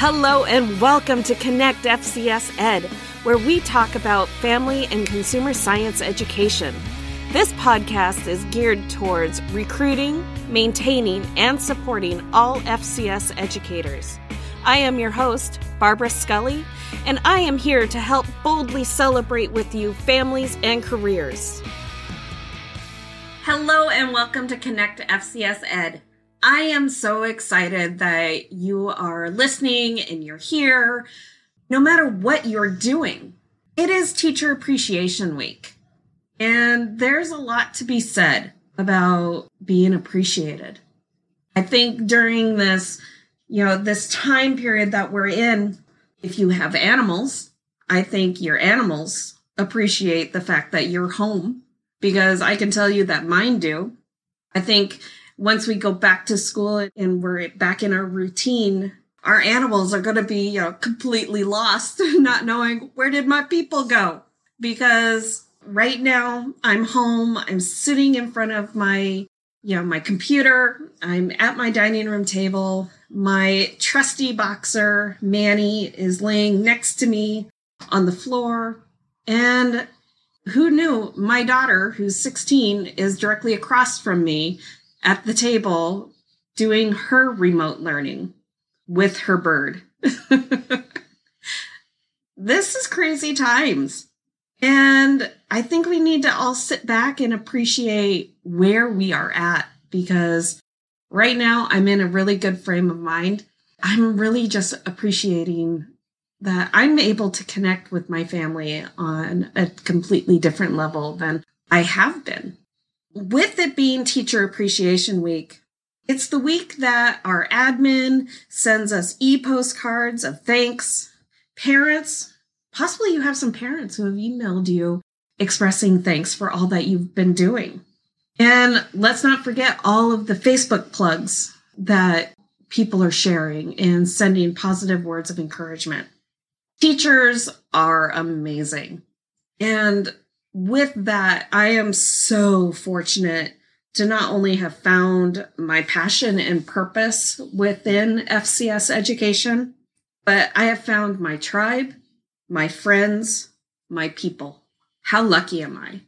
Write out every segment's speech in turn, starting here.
Hello and welcome to Connect FCS Ed, where we talk about family and consumer science education. This podcast is geared towards recruiting, maintaining, and supporting all FCS educators. I am your host, Barbara Scully, and I am here to help boldly celebrate with you families and careers. Hello and welcome to Connect FCS Ed. I am so excited that you are listening and you're here, no matter what you're doing. It is Teacher Appreciation Week, and there's a lot to be said about being appreciated. I think during this, you know, this time period that we're in, if you have animals, I think your animals appreciate the fact that you're home because I can tell you that mine do. I think once we go back to school and we're back in our routine, our animals are going to be, you know, completely lost, not knowing where did my people go? Because right now I'm home, I'm sitting in front of my, you know, my computer, I'm at my dining room table. My trusty boxer, Manny, is laying next to me on the floor. And who knew my daughter, who's 16, is directly across from me at the table doing her remote learning with her bird. this is crazy times. And I think we need to all sit back and appreciate where we are at because right now I'm in a really good frame of mind. I'm really just appreciating that I'm able to connect with my family on a completely different level than I have been with it being Teacher Appreciation Week, it's the week that our admin sends us e postcards of thanks. Parents, possibly you have some parents who have emailed you expressing thanks for all that you've been doing. And let's not forget all of the Facebook plugs that people are sharing and sending positive words of encouragement. Teachers are amazing. And with that, I am so fortunate to not only have found my passion and purpose within FCS education, but I have found my tribe, my friends, my people. How lucky am I?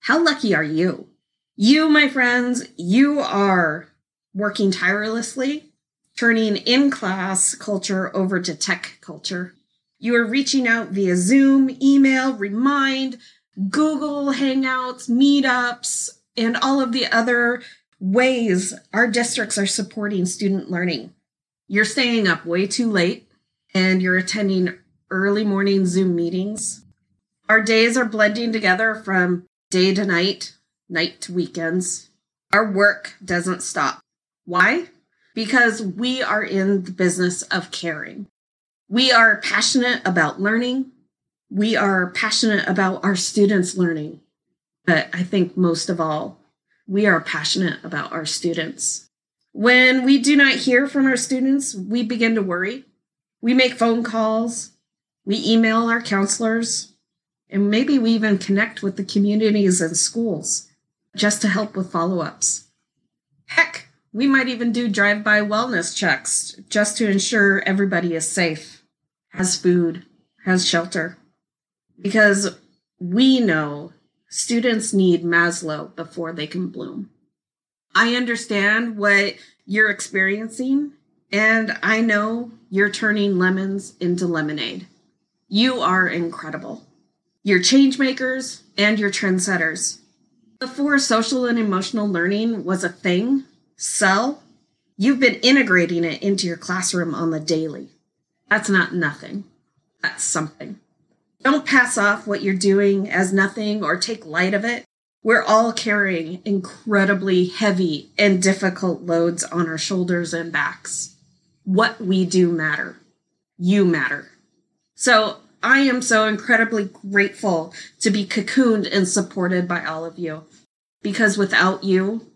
How lucky are you? You, my friends, you are working tirelessly, turning in class culture over to tech culture. You are reaching out via Zoom, email, Remind, Google Hangouts, meetups, and all of the other ways our districts are supporting student learning. You're staying up way too late and you're attending early morning Zoom meetings. Our days are blending together from day to night, night to weekends. Our work doesn't stop. Why? Because we are in the business of caring. We are passionate about learning we are passionate about our students learning. But I think most of all, we are passionate about our students. When we do not hear from our students, we begin to worry. We make phone calls, we email our counselors, and maybe we even connect with the communities and schools just to help with follow ups. Heck, we might even do drive by wellness checks just to ensure everybody is safe, has food, has shelter because we know students need Maslow before they can bloom. I understand what you're experiencing, and I know you're turning lemons into lemonade. You are incredible. You're change makers and you're trendsetters. Before social and emotional learning was a thing, SEL, you've been integrating it into your classroom on the daily. That's not nothing. That's something. Don't pass off what you're doing as nothing or take light of it. We're all carrying incredibly heavy and difficult loads on our shoulders and backs. What we do matter. You matter. So I am so incredibly grateful to be cocooned and supported by all of you because without you,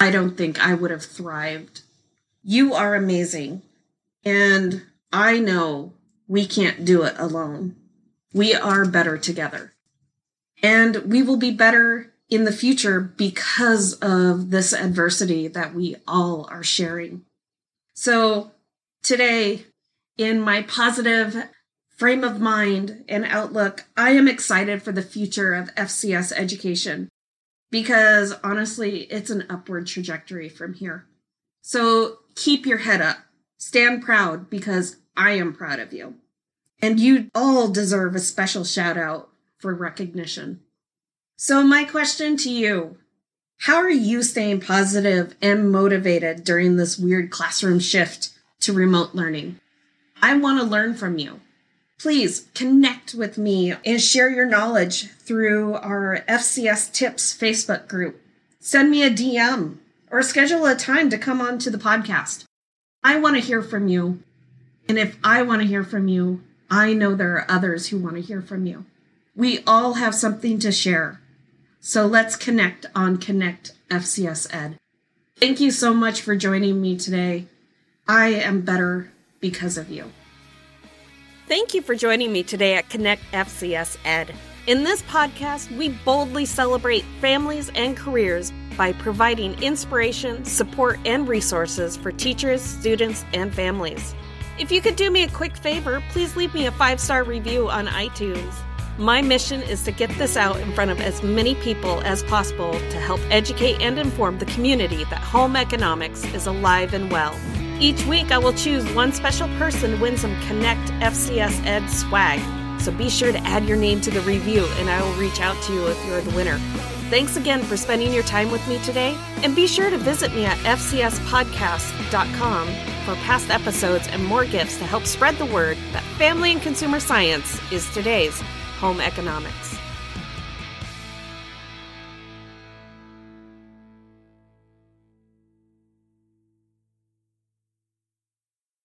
I don't think I would have thrived. You are amazing. And I know we can't do it alone. We are better together. And we will be better in the future because of this adversity that we all are sharing. So today, in my positive frame of mind and outlook, I am excited for the future of FCS education because honestly, it's an upward trajectory from here. So keep your head up. Stand proud because I am proud of you. And you all deserve a special shout out for recognition. So, my question to you how are you staying positive and motivated during this weird classroom shift to remote learning? I want to learn from you. Please connect with me and share your knowledge through our FCS Tips Facebook group. Send me a DM or schedule a time to come on to the podcast. I want to hear from you. And if I want to hear from you, I know there are others who want to hear from you. We all have something to share. So let's connect on Connect FCS Ed. Thank you so much for joining me today. I am better because of you. Thank you for joining me today at Connect FCS Ed. In this podcast, we boldly celebrate families and careers by providing inspiration, support, and resources for teachers, students, and families. If you could do me a quick favor, please leave me a five star review on iTunes. My mission is to get this out in front of as many people as possible to help educate and inform the community that home economics is alive and well. Each week, I will choose one special person to win some Connect FCS Ed swag. So be sure to add your name to the review and I will reach out to you if you're the winner. Thanks again for spending your time with me today, and be sure to visit me at fcspodcast.com for past episodes and more gifts to help spread the word that family and consumer science is today's home economics.